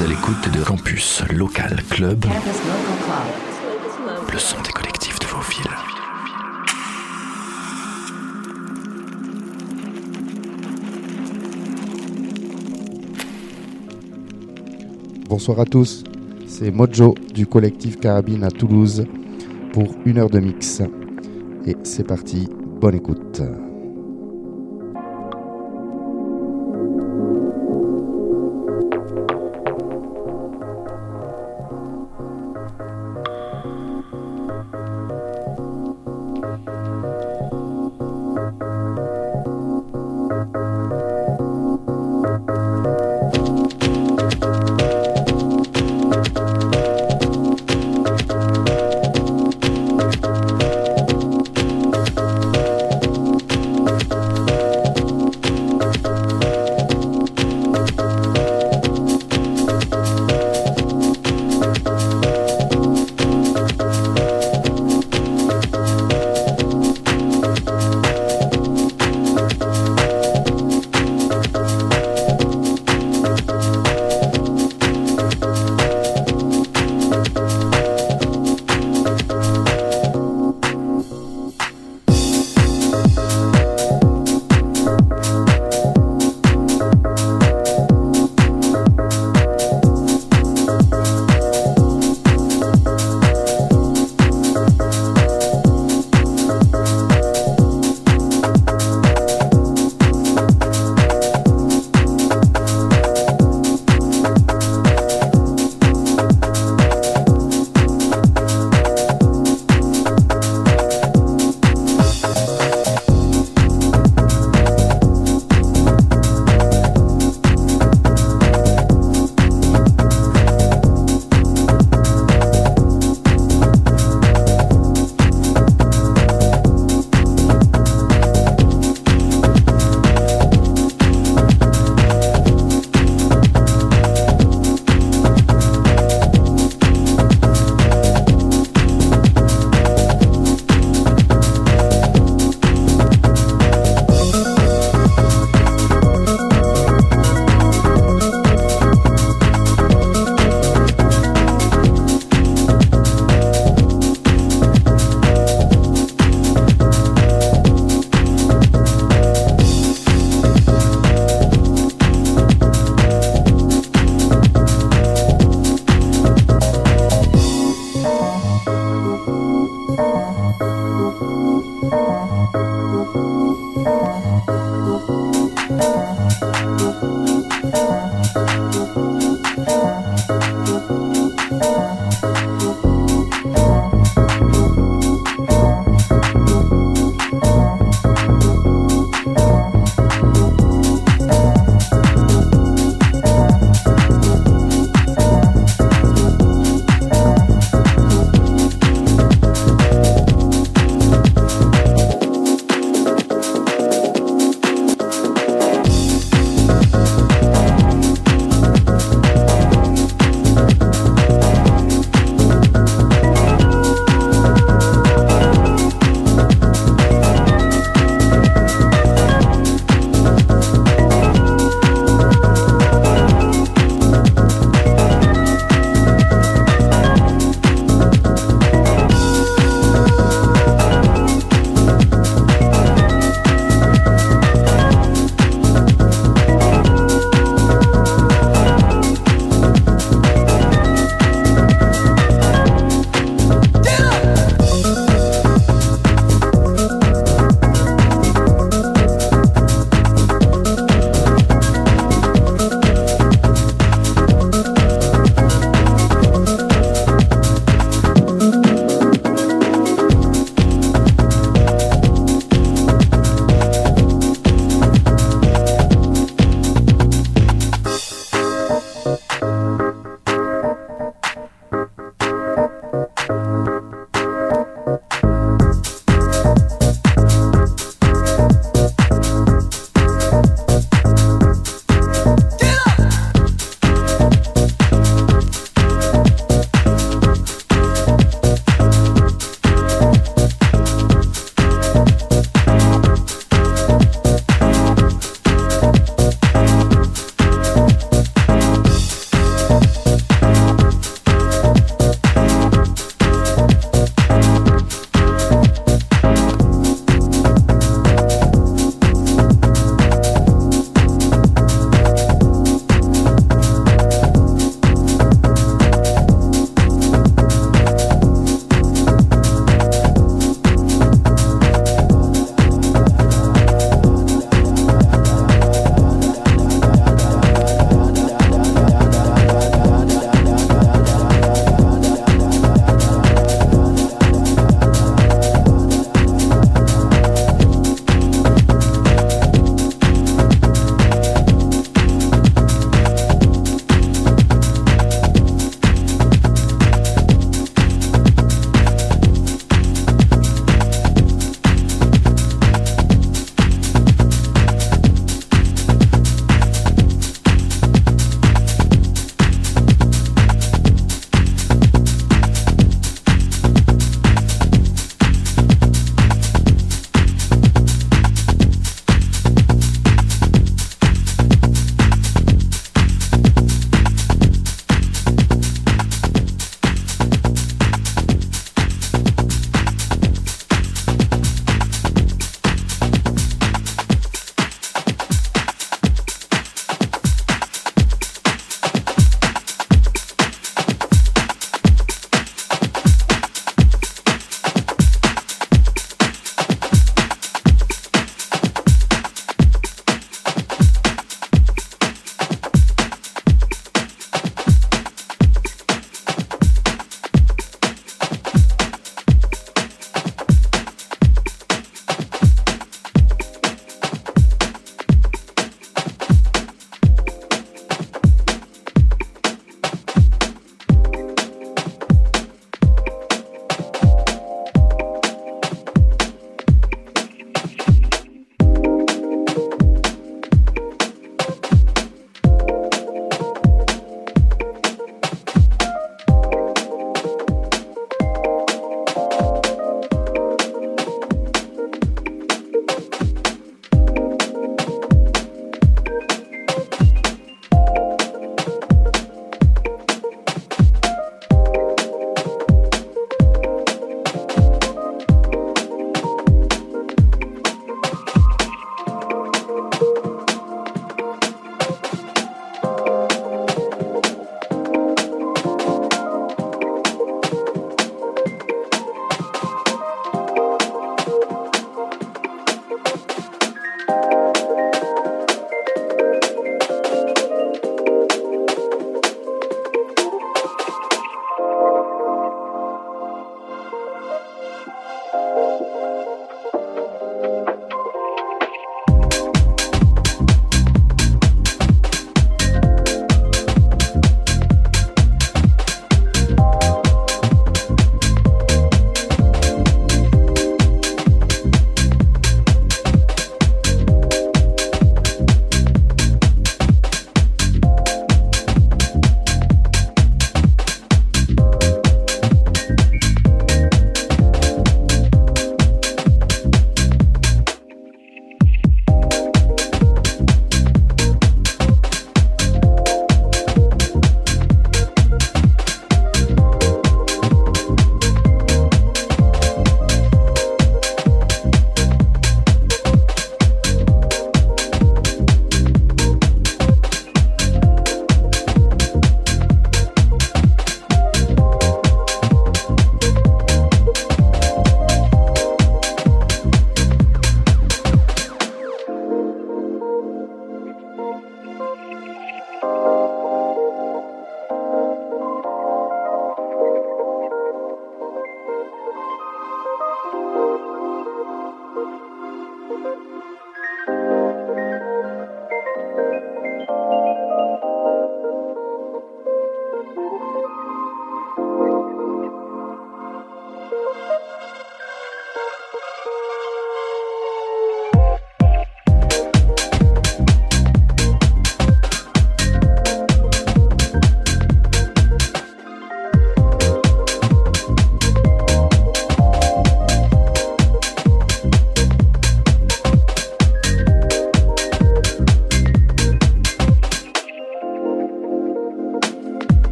à l'écoute de Campus Local Club, le son des collectifs de vos villes. Bonsoir à tous, c'est Mojo du collectif Carabine à Toulouse pour une heure de mix. Et c'est parti, bonne écoute.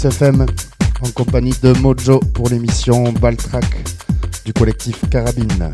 Campus FM en compagnie de Mojo pour l'émission Baltrack du collectif Carabine.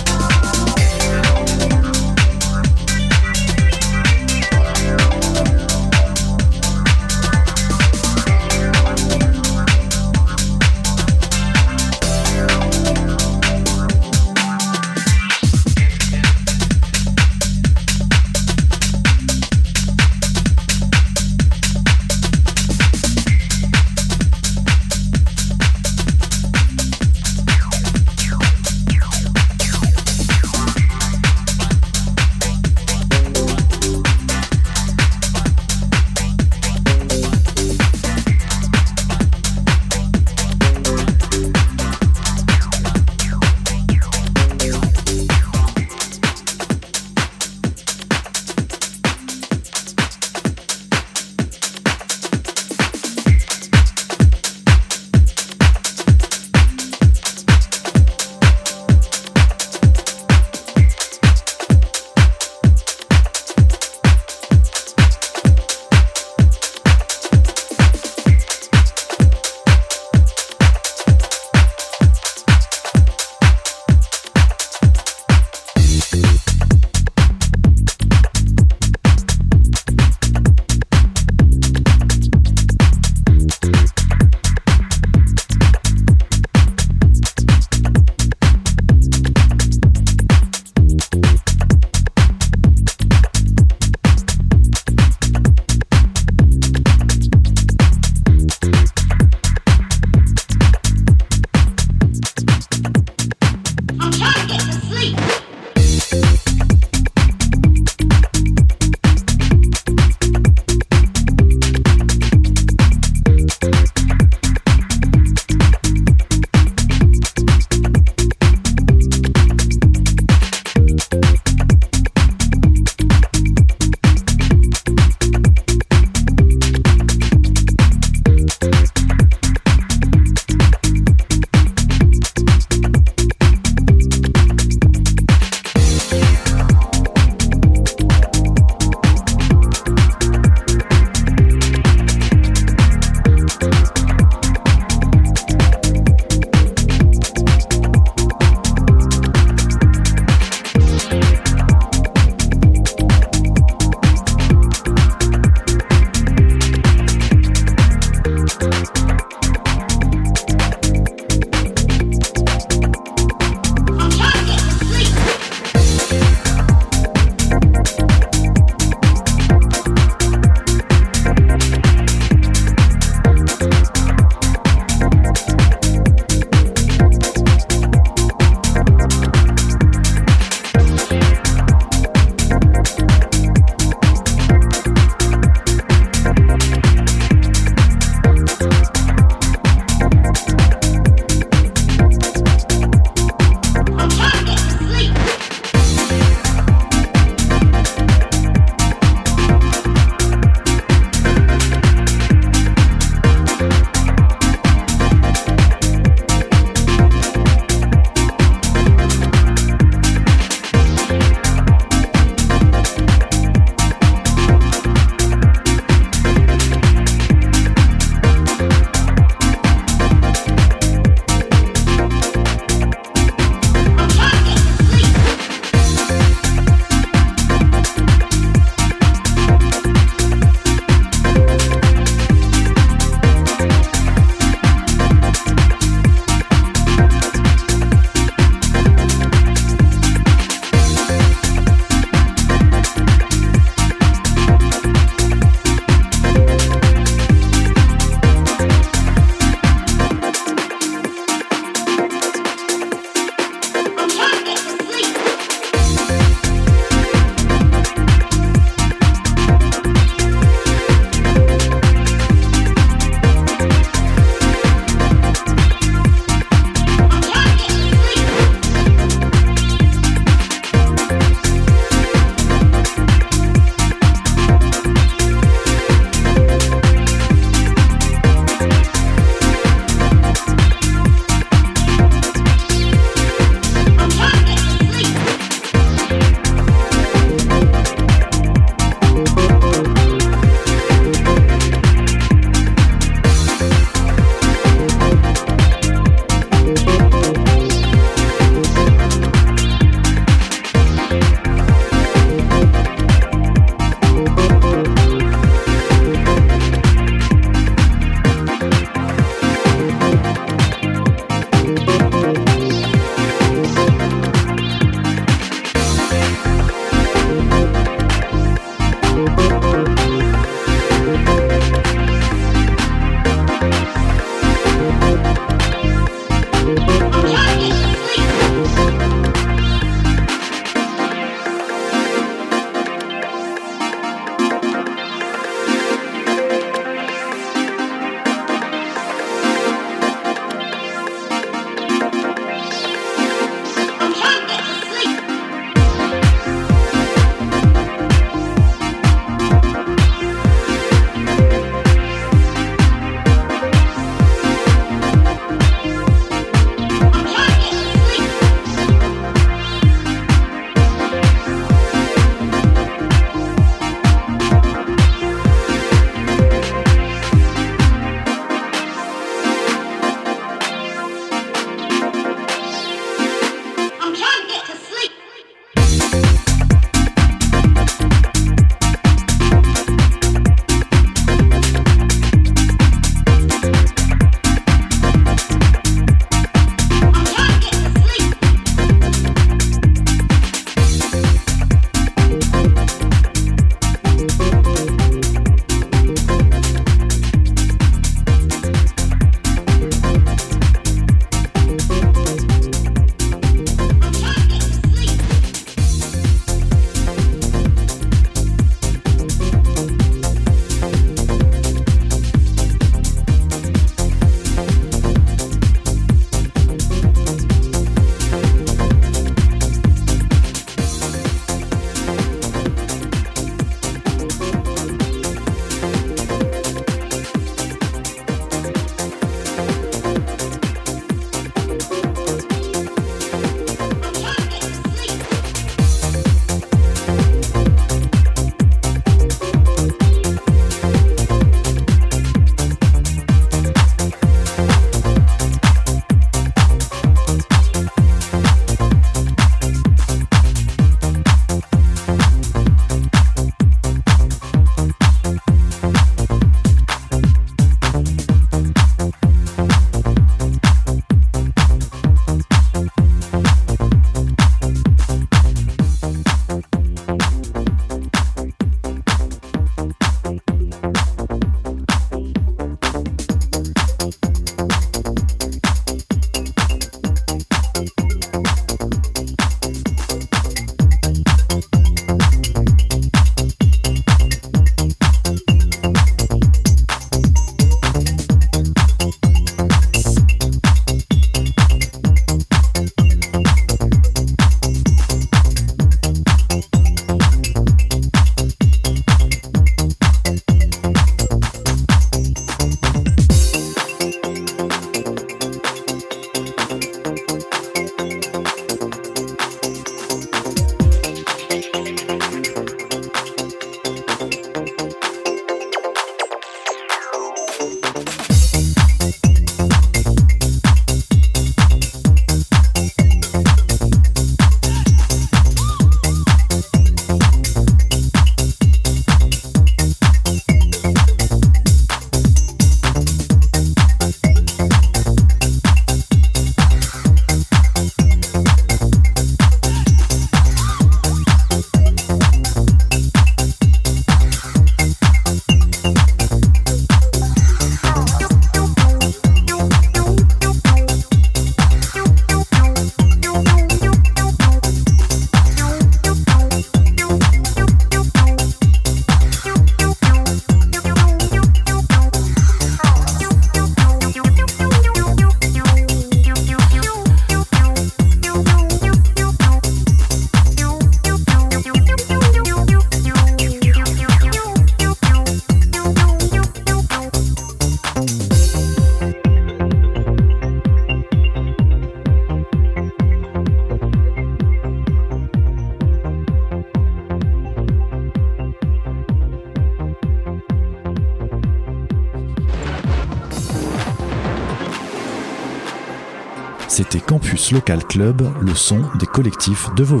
Local Club, le son des collectifs de vos.